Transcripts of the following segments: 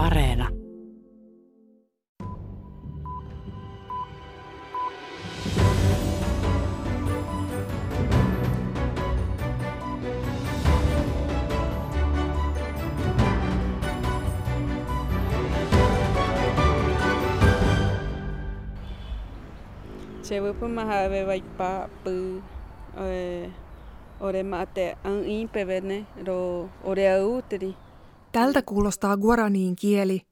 Areena. Chewe mahawe vaipa py ore mate an impevene ro ore auteri. Tältä kuulostaa guaraniin kieli.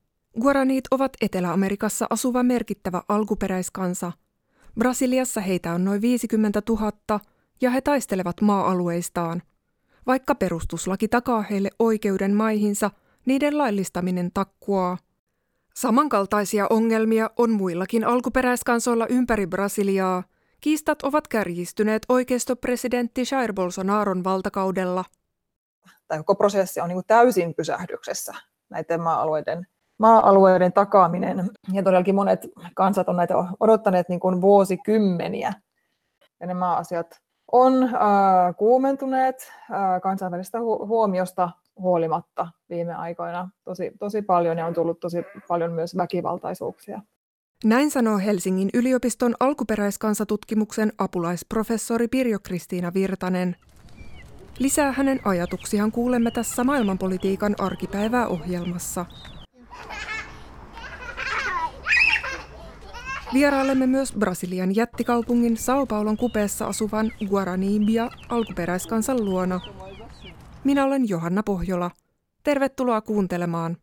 Guaranit ovat Etelä-Amerikassa asuva merkittävä alkuperäiskansa. Brasiliassa heitä on noin 50 000 ja he taistelevat maa-alueistaan. Vaikka perustuslaki takaa heille oikeuden maihinsa, niiden laillistaminen takkuaa. Samankaltaisia ongelmia on muillakin alkuperäiskansoilla ympäri Brasiliaa. Kiistat ovat kärjistyneet oikeistopresidentti Jair Bolsonaron valtakaudella. Tämä koko prosessi on niin täysin pysähdyksessä näiden maa-alueiden, maa-alueiden takaaminen. Ja todellakin monet kansat on näitä odottaneet niin kuin vuosikymmeniä. Ja nämä maa-asiat on äh, kuumentuneet äh, kansainvälistä hu- huomiosta huolimatta viime aikoina tosi, tosi paljon ja on tullut tosi paljon myös väkivaltaisuuksia. Näin sanoo Helsingin yliopiston alkuperäiskansatutkimuksen apulaisprofessori Pirjo-Kristiina Virtanen. Lisää hänen ajatuksiaan kuulemme tässä maailmanpolitiikan arkipäivää ohjelmassa. Vierailemme myös Brasilian jättikaupungin Sao Paulon kupeessa asuvan Guaranibia alkuperäiskansan luona. Minä olen Johanna Pohjola. Tervetuloa kuuntelemaan.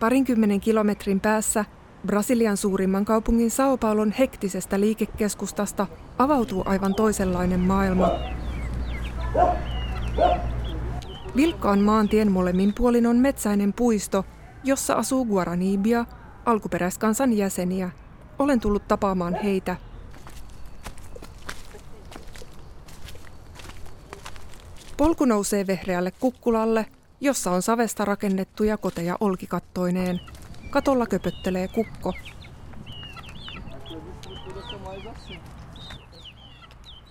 Parinkymmenen kilometrin päässä Brasilian suurimman kaupungin Sao Paulon hektisestä liikekeskustasta avautuu aivan toisenlainen maailma. Vilkkaan maantien molemmin puolin on metsäinen puisto, jossa asuu Guaranibia, alkuperäiskansan jäseniä. Olen tullut tapaamaan heitä. Polku nousee vehreälle kukkulalle, jossa on savesta rakennettuja koteja olkikattoineen. Katolla köpöttelee kukko.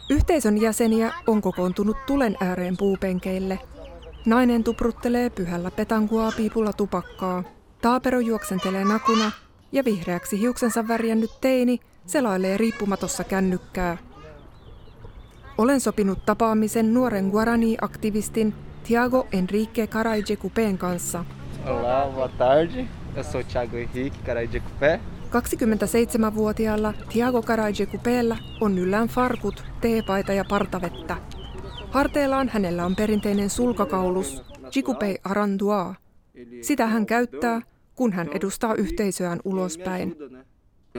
Yhteisön jäseniä on kokoontunut tulen ääreen puupenkeille. Nainen tupruttelee pyhällä petankua piipulla tupakkaa. Taapero juoksentelee nakuna ja vihreäksi hiuksensa värjännyt teini selailee riippumatossa kännykkää. Olen sopinut tapaamisen nuoren Guarani-aktivistin Tiago Enrique Carajecupeen kanssa. Eu sou Thiago Henrique Carajecupé. 27-vuotiaalla Tiago Carajecupéllä on yllään farkut, teepaita ja partavettä. Harteillaan hänellä on perinteinen sulkakaulus, Jikupei Arandua. Sitä hän käyttää, kun hän edustaa yhteisöään ulospäin.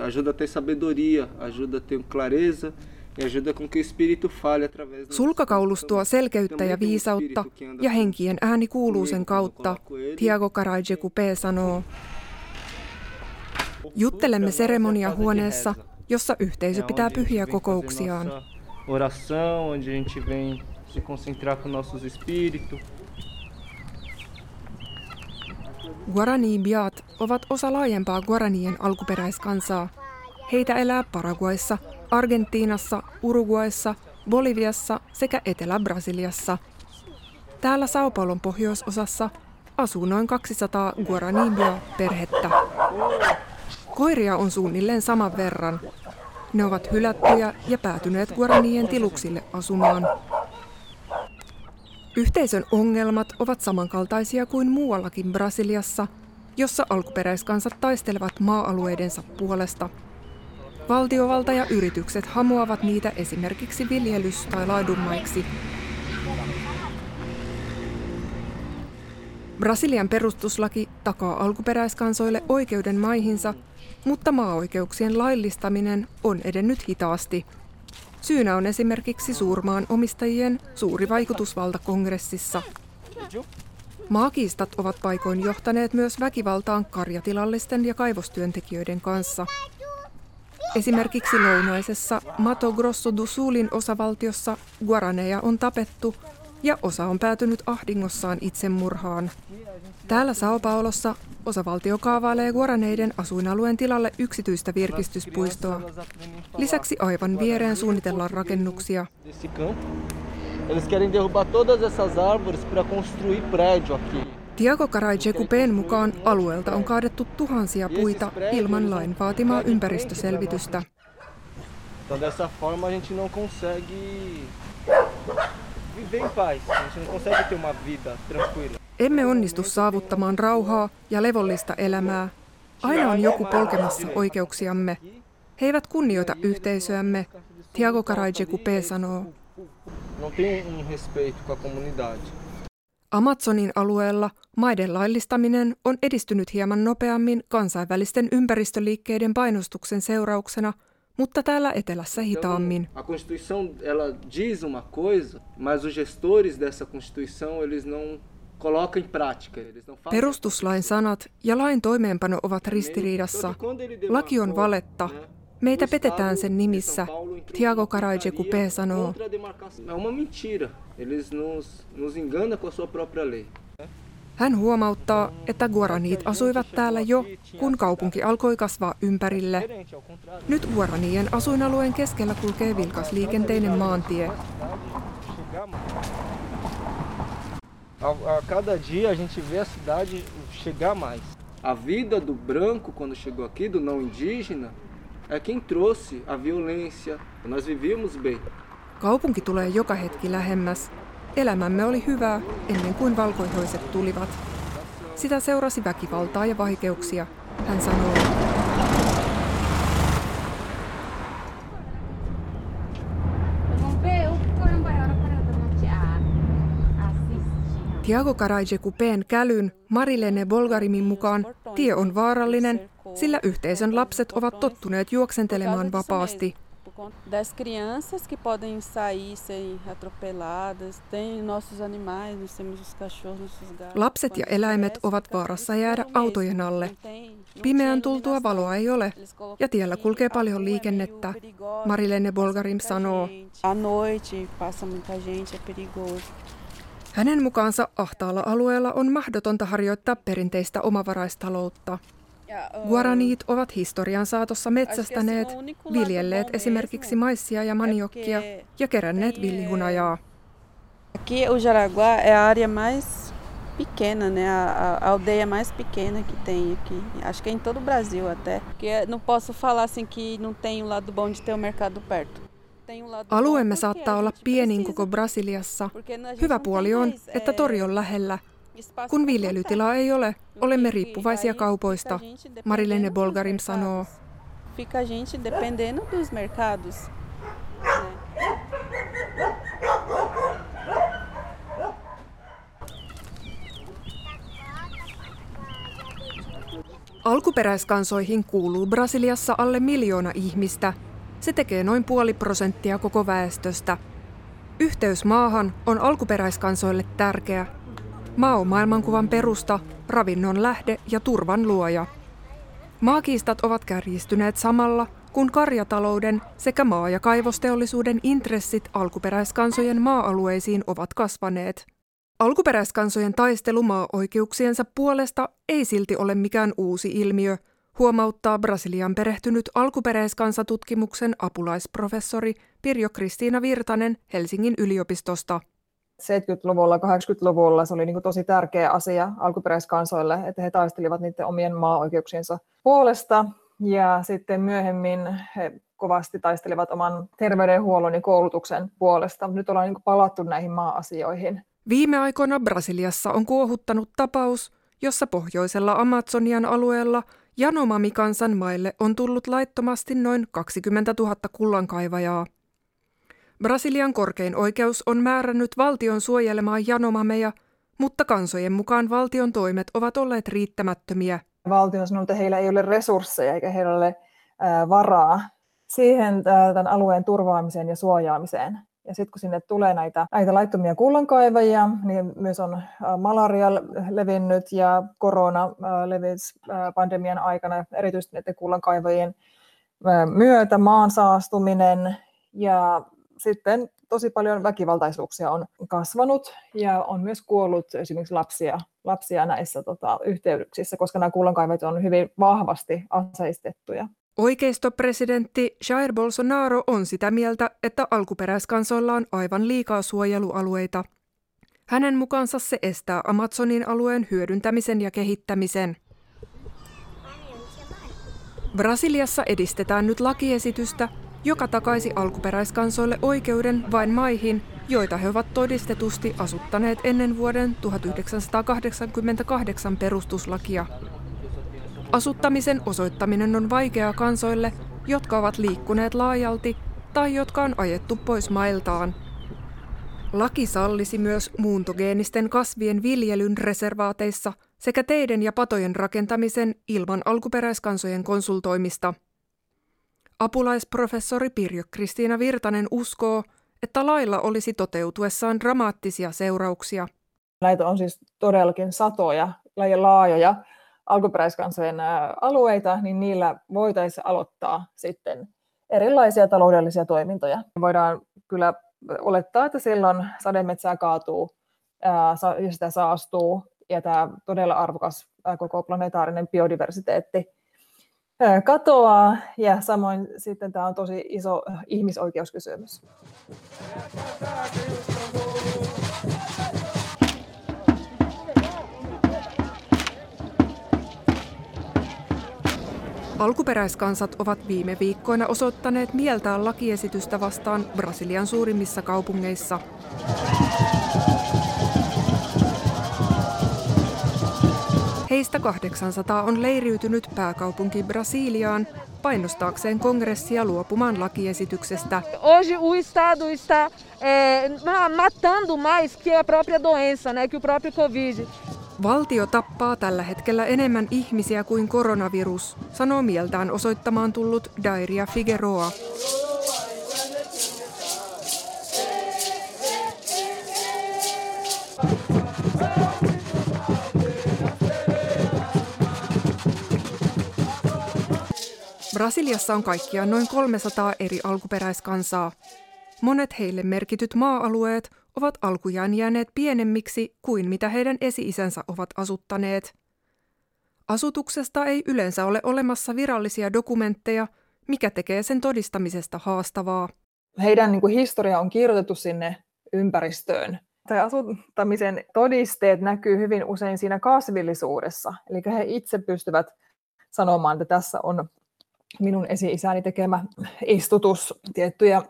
Ajuda a ter sabedoria, ajuda a ter clareza Sulkakaulus tuo selkeyttä ja viisautta, ja henkien ääni kuuluu sen kautta, Tiago Karajekupe sanoo. Juttelemme seremoniahuoneessa, jossa yhteisö pitää pyhiä kokouksiaan. Oração, onde a gente vem se concentrar com nossos espíritos. Guarani-biat ovat osa laajempaa Guaranien alkuperäiskansaa. Heitä elää Paraguayssa, Argentiinassa, Uruguayssa, Boliviassa sekä Etelä-Brasiliassa. Täällä Sao Paulon pohjoisosassa asuu noin 200 Guaranibia-perhettä. Koiria on suunnilleen saman verran. Ne ovat hylättyjä ja päätyneet Guaranien tiluksille asumaan. Yhteisön ongelmat ovat samankaltaisia kuin muuallakin Brasiliassa, jossa alkuperäiskansat taistelevat maa-alueidensa puolesta – Valtiovalta ja yritykset hamuavat niitä esimerkiksi viljelys- tai laadunmaiksi. Brasilian perustuslaki takaa alkuperäiskansoille oikeuden maihinsa, mutta maaoikeuksien laillistaminen on edennyt hitaasti. Syynä on esimerkiksi suurmaan omistajien suuri vaikutusvalta kongressissa. Maakiistat ovat paikoin johtaneet myös väkivaltaan karjatilallisten ja kaivostyöntekijöiden kanssa. Esimerkiksi lounaisessa Mato Grosso do Sulin osavaltiossa guaraneja on tapettu ja osa on päätynyt ahdingossaan itsemurhaan. Täällä Sao Paulossa osavaltio kaavailee guaraneiden asuinalueen tilalle yksityistä virkistyspuistoa. Lisäksi aivan viereen suunnitellaan rakennuksia. Eles querem derrubar todas essas árvores para construir prédio aqui. Tiago Karajekupeen mukaan alueelta on kaadettu tuhansia puita ilman lain vaatimaa ympäristöselvitystä. Então dessa forma a gente não consegue viver em paz. A gente não consegue ter uma vida tranquila. Emme onnistu saavuttamaan rauhaa ja levollista elämää. Aina on joku polkemassa oikeuksiamme. He eivät kunnioita yhteisöämme, Tiago Karajekupe sanoo. Não tem um respeito com a comunidade. Amazonin alueella maiden laillistaminen on edistynyt hieman nopeammin kansainvälisten ympäristöliikkeiden painostuksen seurauksena, mutta täällä etelässä hitaammin. A Constituição ela diz uma coisa, mas os gestores dessa Constituição eles não colocam em prática. Eles não fazem Perustuslain sanat ja lain toimeenpano ovat ristiriidassa. Laki on valetta. Meitä petetään sen nimissä, Tiago Karajekupe sanoo. É uma mentira. Eles nos, nos enganam com a sua própria lei. Hän huomauttaa, että guaranit asuivat täällä jo, kun kaupunki alkoi kasvaa ympärille. Nyt guaranien asuinalueen keskellä kulkee vilkas liikenteinen maantie. A cada dia a gente vê a cidade chegar mais. A vida do branco quando chegou aqui, do não indígena, é quem trouxe a violência. Nós vivíamos bem. Kaupunki tulee joka hetki lähemmäs. Elämämme oli hyvää ennen kuin valkoihoiset tulivat. Sitä seurasi väkivaltaa ja vaikeuksia, hän assistir. Tiago Karajekupeen kälyn Marilene Bolgarimin mukaan tie on vaarallinen, sillä yhteisön lapset ovat tottuneet juoksentelemaan vapaasti. Por conta das crianças que podem sair, serem atropeladas, tem nossos animais, nós temos os cachorros, nossos gatos. Lapset ja eläimet ovat vaarassa jäädä autojen alle. Pimeän tultua valoa ei ole, ja tiellä kulkee paljon liikennettä, Marilene Bolgarim sanoo. À noite passa muita gente, é perigoso. Hänen mukaansa ahtaalla alueella on mahdotonta harjoittaa perinteistä omavaraistaloutta. Ö, Guaranit ovat historian saatossa metsästäneet, viljelleet esimerkiksi maissia ja maniokkia ja keränneet villihunajaa. Aqui o Jaraguá é a área mais pequena, né? A, a- a aldeia mais pequena que tem aqui. Acho que é em todo o Brasil até. Porque não posso falar assim que não tem o lado bom de ter o mercado perto. Tem lado bom Alueemme saattaa olla pienin koko Brasiliassa. Hyvä puoli on, että tori on lähellä. Kun viljelytilaa ei ole, olemme riippuvaisia kaupoista, Marilene Bolgarim sanoo. mercados. Fica a gente dependendo dos mercados. né? Alkuperäiskansoihin kuuluu Brasiliassa alle miljoona ihmistä. Se tekee noin puoli prosenttia koko väestöstä. Yhteys maahan on alkuperäiskansoille tärkeä. Maa on maailmankuvan perusta, ravinnon lähde ja turvan luoja. Maakiistat ovat kärjistyneet samalla, kun karjatalouden sekä maa- ja kaivosteollisuuden intressit alkuperäiskansojen maa-alueisiin ovat kasvaneet. Alkuperäiskansojen taistelu maa-oikeuksiensa puolesta ei silti ole mikään uusi ilmiö, huomauttaa Brasilian perehtynyt alkuperäiskansatutkimuksen apulaisprofessori Pirjo Kristiina Virtanen Helsingin yliopistosta. 70-luvulla, 80-luvulla se oli niin kuin tosi tärkeä asia alkuperäiskansoille, että he taistelivat niiden omien maa-oikeuksiensa puolesta. Ja sitten myöhemmin he kovasti taistelivat oman terveydenhuollon ja koulutuksen puolesta. Nyt ollaan niin palattu näihin maa-asioihin. Viime aikoina Brasiliassa on kuohuttanut tapaus, jossa pohjoisella Amazonian alueella Janomami-kansan maille on tullut laittomasti noin 20 000 kullankaivajaa. Brasilian korkein oikeus on määrännyt valtion suojelemaan Janomameja, mutta kansojen mukaan valtion toimet ovat olleet riittämättömiä. Valtio on sanonut, että heillä ei ole resursseja eikä heillä ole varaa siihen tämän alueen turvaamiseen ja suojaamiseen. Ja sitten kun sinne tulee näitä, näitä laittomia kullankaivajia, niin myös on malaria levinnyt ja korona levisi pandemian aikana, erityisesti näiden kullankaivajien myötä, maan saastuminen ja sitten tosi paljon väkivaltaisuuksia on kasvanut ja on myös kuollut esimerkiksi lapsia, lapsia näissä tota, yhteyksissä, koska nämä kullankaivajat on hyvin vahvasti aseistettuja. Oikeistopresidentti Jair Bolsonaro on sitä mieltä, että alkuperäiskansoilla on aivan liikaa suojelualueita. Hänen mukaansa se estää Amazonin alueen hyödyntämisen ja kehittämisen. Brasiliassa edistetään nyt lakiesitystä, joka takaisi alkuperäiskansoille oikeuden vain maihin, joita he ovat todistetusti asuttaneet ennen vuoden 1988 perustuslakia. Asuttamisen osoittaminen on vaikeaa kansoille, jotka ovat liikkuneet laajalti tai jotka on ajettu pois mailtaan. Laki sallisi myös muuntogeenisten kasvien viljelyn reservaateissa sekä teiden ja patojen rakentamisen ilman alkuperäiskansojen konsultoimista. Apulaisprofessori Pirjo Kristiina Virtanen uskoo, että lailla olisi toteutuessaan dramaattisia seurauksia. Näitä on siis todellakin satoja laajoja alkuperäiskansojen alueita, niin niillä voitaisiin aloittaa sitten erilaisia taloudellisia toimintoja. Voidaan kyllä olettaa, että silloin sademetsää kaatuu ja sitä saastuu, ja tämä todella arvokas koko planetaarinen biodiversiteetti katoaa, ja samoin sitten tämä on tosi iso ihmisoikeuskysymys. Alkuperäiskansat ovat viime viikkoina osoittaneet mieltään lakiesitystä vastaan Brasilian suurimmissa kaupungeissa. Heistä 800 on leiriytynyt pääkaupunki Brasiliaan painostaakseen kongressia luopumaan lakiesityksestä. Hoje o Estado está eh, matando mais que a própria doença, né, que o próprio Covid. Valtio tappaa tällä hetkellä enemmän ihmisiä kuin koronavirus, sanoo mieltään osoittamaan tullut Dairia Figueroa. Brasiliassa on kaikkiaan noin 300 eri alkuperäiskansaa. Monet heille merkityt maa-alueet ovat alkujaan jääneet pienemmiksi kuin mitä heidän esi-isänsä ovat asuttaneet. Asutuksesta ei yleensä ole olemassa virallisia dokumentteja, mikä tekee sen todistamisesta haastavaa. Heidän niin kuin, historia on kirjoitettu sinne ympäristöön. Tai asuttamisen todisteet näkyy hyvin usein siinä kasvillisuudessa. Eli he itse pystyvät sanomaan, että tässä on minun esi-isäni tekemä istutus, tiettyjä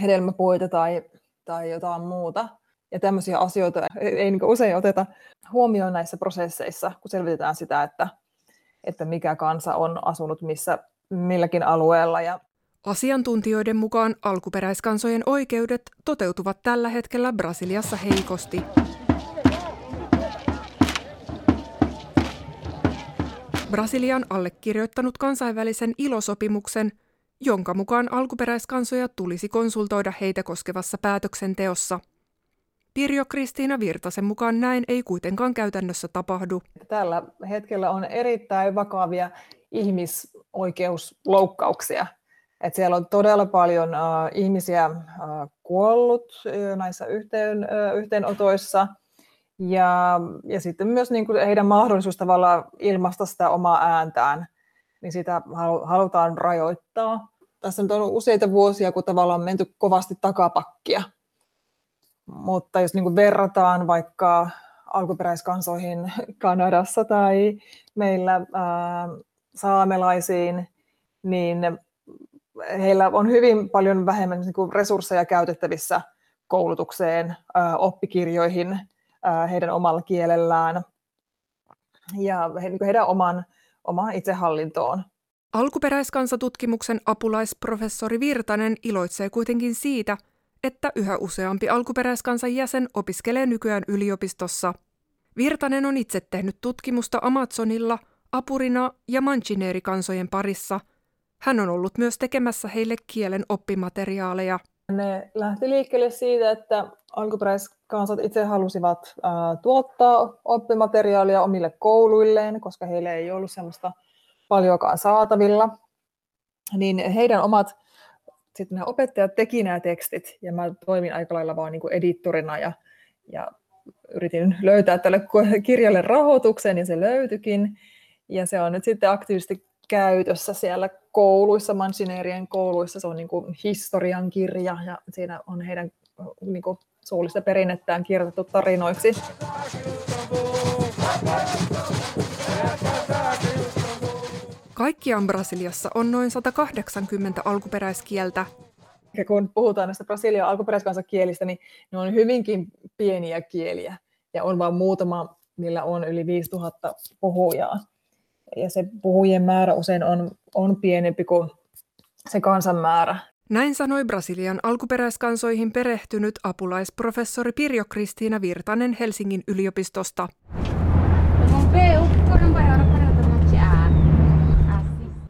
hedelmäpuita tai tai jotain muuta. Ja tämmöisiä asioita ei niin usein oteta huomioon näissä prosesseissa, kun selvitetään sitä, että, että mikä kansa on asunut missä milläkin alueella. Ja Asiantuntijoiden mukaan alkuperäiskansojen oikeudet toteutuvat tällä hetkellä Brasiliassa heikosti. Brasilia on allekirjoittanut kansainvälisen ilosopimuksen, jonka mukaan alkuperäiskansoja tulisi konsultoida heitä koskevassa päätöksenteossa. Pirjo Kristiina Virtasen mukaan näin ei kuitenkaan käytännössä tapahdu. Tällä hetkellä on erittäin vakavia ihmisoikeusloukkauksia. Et siellä on todella paljon uh, ihmisiä uh, kuollut uh, näissä yhteen, uh, yhteenotoissa. Ja, ja sitten myös niin kuin heidän mahdollisuus tavallaan ilmaista sitä omaa ääntään, niin sitä halutaan rajoittaa tässä nyt on useita vuosia, kun tavallaan on menty kovasti takapakkia. Mutta jos niin kuin verrataan vaikka alkuperäiskansoihin Kanadassa tai meillä ää, saamelaisiin, niin heillä on hyvin paljon vähemmän niin kuin resursseja käytettävissä koulutukseen, ää, oppikirjoihin heidän omalla kielellään ja he, niin heidän oman, omaan itsehallintoon. Alkuperäiskansatutkimuksen apulaisprofessori Virtanen iloitsee kuitenkin siitä, että yhä useampi alkuperäiskansan jäsen opiskelee nykyään yliopistossa. Virtanen on itse tehnyt tutkimusta Amazonilla, Apurina ja Manchineerikansojen parissa. Hän on ollut myös tekemässä heille kielen oppimateriaaleja. Ne lähti liikkeelle siitä, että alkuperäiskansat itse halusivat tuottaa oppimateriaalia omille kouluilleen, koska heillä ei ollut sellaista paljonkaan saatavilla, niin heidän omat sitten nämä opettajat teki nämä tekstit ja mä toimin aika lailla vaan niin kuin edittorina ja, ja yritin löytää tälle kirjalle rahoituksen ja se löytyikin. Ja se on nyt sitten aktiivisesti käytössä siellä kouluissa, mansineerien kouluissa. Se on niin kuin historian kirja ja siinä on heidän niin kuin suullista perinnetään kirjoitettu tarinoiksi. Kaikkiaan Brasiliassa on noin 180 alkuperäiskieltä. Ja kun puhutaan näistä Brasilian alkuperäiskansakielistä, niin ne on hyvinkin pieniä kieliä. Ja on vain muutama, millä on yli 5000 puhujaa. Ja se puhujien määrä usein on, on pienempi kuin se kansanmäärä. Näin sanoi Brasilian alkuperäiskansoihin perehtynyt apulaisprofessori Pirjo Kristiina Virtanen Helsingin yliopistosta.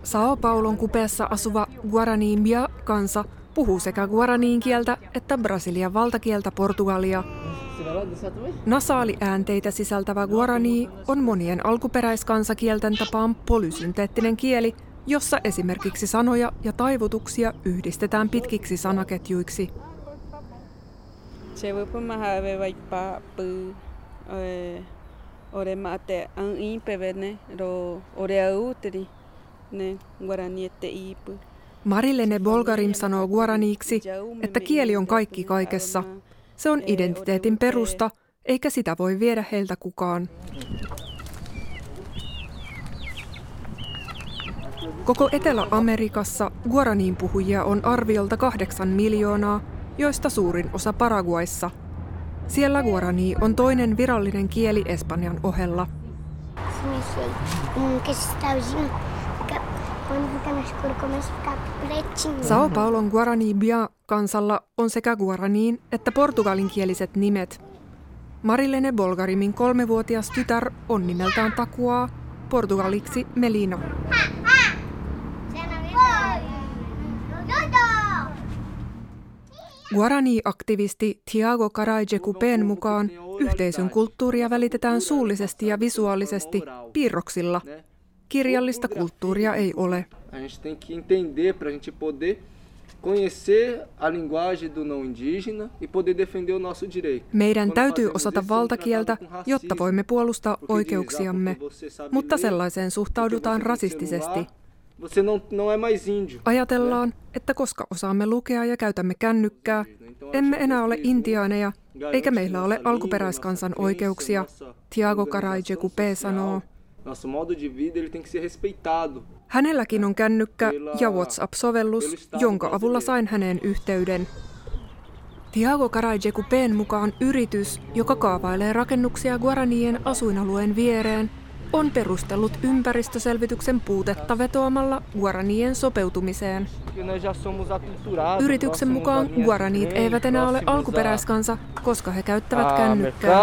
Sao Paulon kupeessa asuva Guarani Mbia kansa puhuu sekä guaraniin kieltä että Brasilian valtakieltä Portugalia. Nasaaliäänteitä sisältävä guarani on monien alkuperäiskansakielten tapaan polysynteettinen kieli, jossa esimerkiksi sanoja ja taivutuksia yhdistetään pitkiksi sanaketjuiksi. Se voi ore mate an impevene ro ore auteri ne guaraniette. Marilene Bolgarim sanoo guaraniiksi, että kieli on kaikki kaikessa. Se on identiteetin perusta, eikä sitä voi viedä heiltä kukaan. Koko Etelä-Amerikassa guaraniin puhujia on arviolta kahdeksan miljoonaa, joista suurin osa Paraguaissa. Siellä guarani on toinen virallinen kieli Espanjan ohella. Sao Paulon Guarani Bia kansalla on sekä guaraniin että portugalinkieliset nimet. Marilene Bolgarimin kolmevuotias tytär on nimeltään Takuaa, portugaliksi Melina. Guarani-aktivisti Thiago Carajecupeen mukaan yhteisön kulttuuria välitetään suullisesti ja visuaalisesti piirroksilla. Kirjallista kulttuuria ei ole. Meidän täytyy osata valtakieltä, jotta voimme puolustaa oikeuksiamme, mutta sellaiseen suhtaudutaan rasistisesti – Você não, não é mais índio. Ajatellaan, että koska osaamme lukea ja käytämme kännykkää, emme enää ole intiaaneja, eikä meillä ole alkuperäiskansan oikeuksia, Tiago Carajecupé sanoo. Hänelläkin on kännykkä ja WhatsApp-sovellus, jonka avulla sain häneen yhteyden. Tiago Carajecupeen mukaan yritys, joka kaavailee rakennuksia Guaranien asuinalueen viereen, on perustellut ympäristöselvityksen puutetta vetoamalla Guaranien sopeutumiseen. Yrityksen mukaan Guaranit eivät enää ole alkuperäiskansa, koska he käyttävät ah, kännykkää. E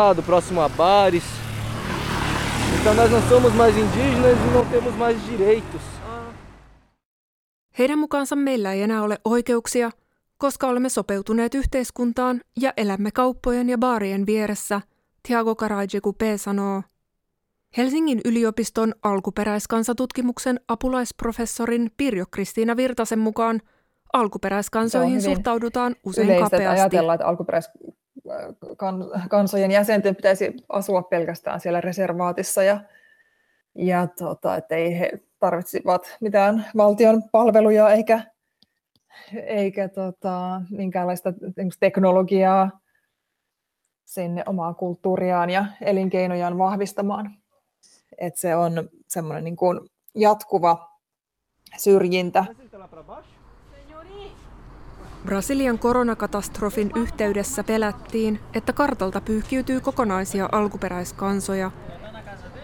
Heidän mukaansa meillä ei enää ole oikeuksia, koska olemme sopeutuneet yhteiskuntaan ja elämme kauppojen ja baarien vieressä, Thiago P. sanoo. Helsingin yliopiston alkuperäiskansatutkimuksen apulaisprofessorin Pirjo Kristiina Virtasen mukaan alkuperäiskansoihin suhtaudutaan usein yleistä, kapeasti. Että ajatellaan, että alkuperäiskansojen jäsenten pitäisi asua pelkästään siellä reservaatissa ja, ja tota, että ei he tarvitsivat mitään valtion palveluja eikä, eikä tota, minkäänlaista teknologiaa sinne omaa kulttuuriaan ja elinkeinojaan vahvistamaan että se on semmoinen niin kuin jatkuva syrjintä. Brasilian koronakatastrofin yhteydessä pelättiin, että kartalta pyyhkiytyy kokonaisia alkuperäiskansoja.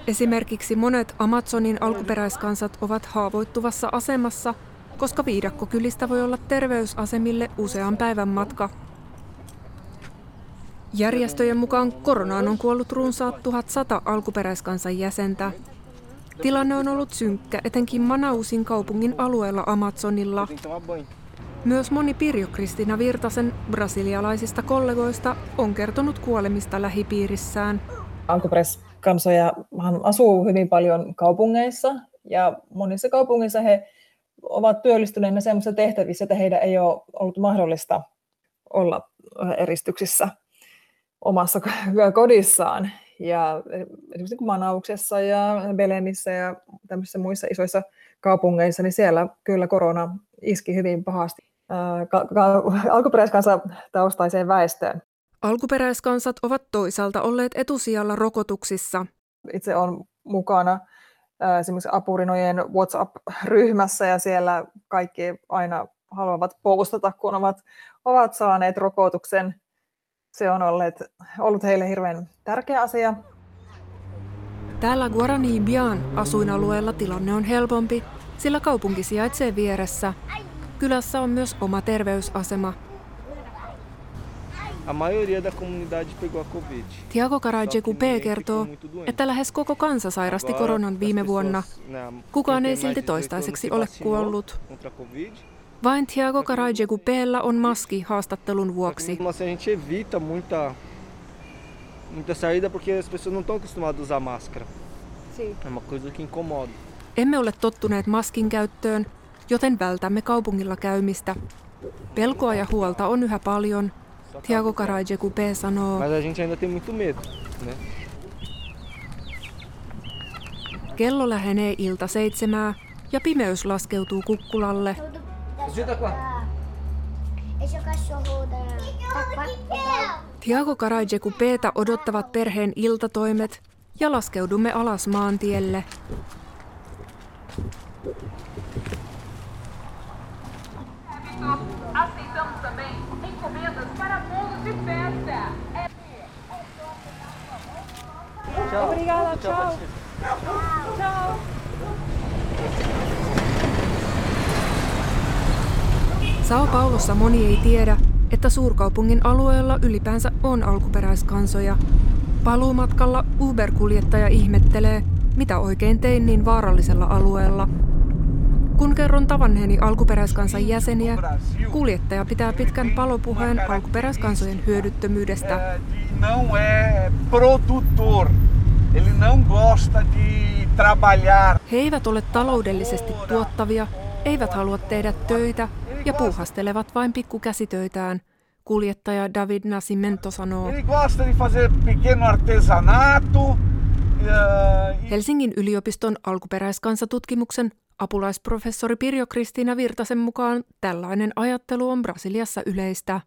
Esimerkiksi monet Amazonin alkuperäiskansat ovat haavoittuvassa asemassa, koska viidakkokylistä voi olla terveysasemille usean päivän matka Järjestöjen mukaan koronaan on kuollut runsaat 1100 alkuperäiskansan jäsentä. Tilanne on ollut synkkä etenkin Manausin kaupungin alueella Amazonilla. Myös moni Pirjo Kristina Virtasen brasilialaisista kollegoista on kertonut kuolemista lähipiirissään. Alkuperäiskansoja asuu hyvin paljon kaupungeissa ja monissa kaupungeissa he ovat työllistyneinä sellaisissa tehtävissä, että heidän ei ole ollut mahdollista olla eristyksissä omassa kodissaan. Ja esimerkiksi niin Manauksessa ja Belemissä ja tämmöisissä muissa isoissa kaupungeissa, niin siellä kyllä korona iski hyvin pahasti ka- taustaiseen väestöön. Alkuperäiskansat ovat toisaalta olleet etusijalla rokotuksissa. Itse on mukana esimerkiksi apurinojen WhatsApp-ryhmässä ja siellä kaikki aina haluavat postata, kun ovat, ovat saaneet rokotuksen. Se on ollut, ollut heille hirveän tärkeä asia. Täällä Guarani Bian asuinalueella tilanne on helpompi, sillä kaupunki sijaitsee vieressä. Kylässä on myös oma terveysasema. A maioria da comunidade pegou a Covid. Tiago Karajeku P. kertoo, että lähes koko kansa sairasti koronan viime vuonna. Kukaan ei silti toistaiseksi ole kuollut. Vain Tiago Karajeku P. on maski haastattelun vuoksi. A gente evita muita, muita saída porque as pessoas não estão acostumadas a usar máscara. É uma coisa que incomoda. Emme ole tottuneet maskin käyttöön, joten vältämme kaupungilla käymistä. Pelkoa ja huolta on yhä paljon. Tiago Karajeku P. sanoo, Mas a gente ainda tem muito medo, né? kello lähenee ilta seitsemää ja pimeys laskeutuu kukkulalle. Esse é o cachorro da. da Tiago Karajeku P. odottavat perheen iltatoimet ja laskeudumme alas maantielle. Festa. Tchau. Obrigada, tchau. Sao Paulossa moni ei tiedä, että suurkaupungin alueella ylipäänsä on alkuperäiskansoja. Paluumatkalla Uber-kuljettaja ihmettelee, mitä oikein tein niin vaarallisella alueella. Kun kerron tavanneeni alkuperäiskansan jäseniä, kuljettaja pitää pitkän palopuheen alkuperäiskansojen hyödyttömyydestä. He eivät ole taloudellisesti tuottavia, eivät halua tehdä töitä ja puuhastelevat vain pikkukäsitöitään, kuljettaja David Nascimento sanoo. Helsingin yliopiston alkuperäiskansatutkimuksen apulaisprofessori Pirjo Kristiina Virtasen mukaan tällainen ajattelu on Brasiliassa yleistä.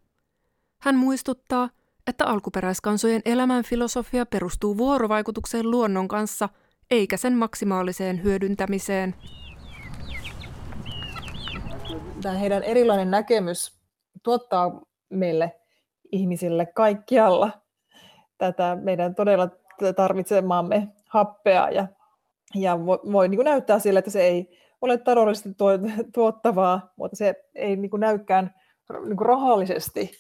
Hän muistuttaa, että alkuperäiskansojen elämän filosofia perustuu vuorovaikutukseen luonnon kanssa, eikä sen maksimaaliseen hyödyntämiseen. Tämä heidän erilainen näkemys tuottaa meille ihmisille kaikkialla tätä meidän todella tarvitsemaamme happea ja, ja voi, voi niin kuin näyttää sille, että se ei ole taloudellisesti tuo, tuottavaa, mutta se ei niin kuin näykään niin kuin rahallisesti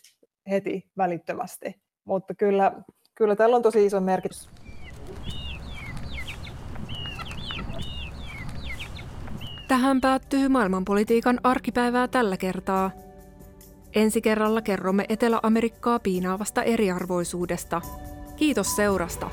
heti välittömästi. Mutta kyllä, kyllä tällä on tosi iso merkitys. Tähän päättyy maailmanpolitiikan arkipäivää tällä kertaa. Ensi kerralla kerromme Etelä-Amerikkaa piinaavasta eriarvoisuudesta. Kiitos seurasta!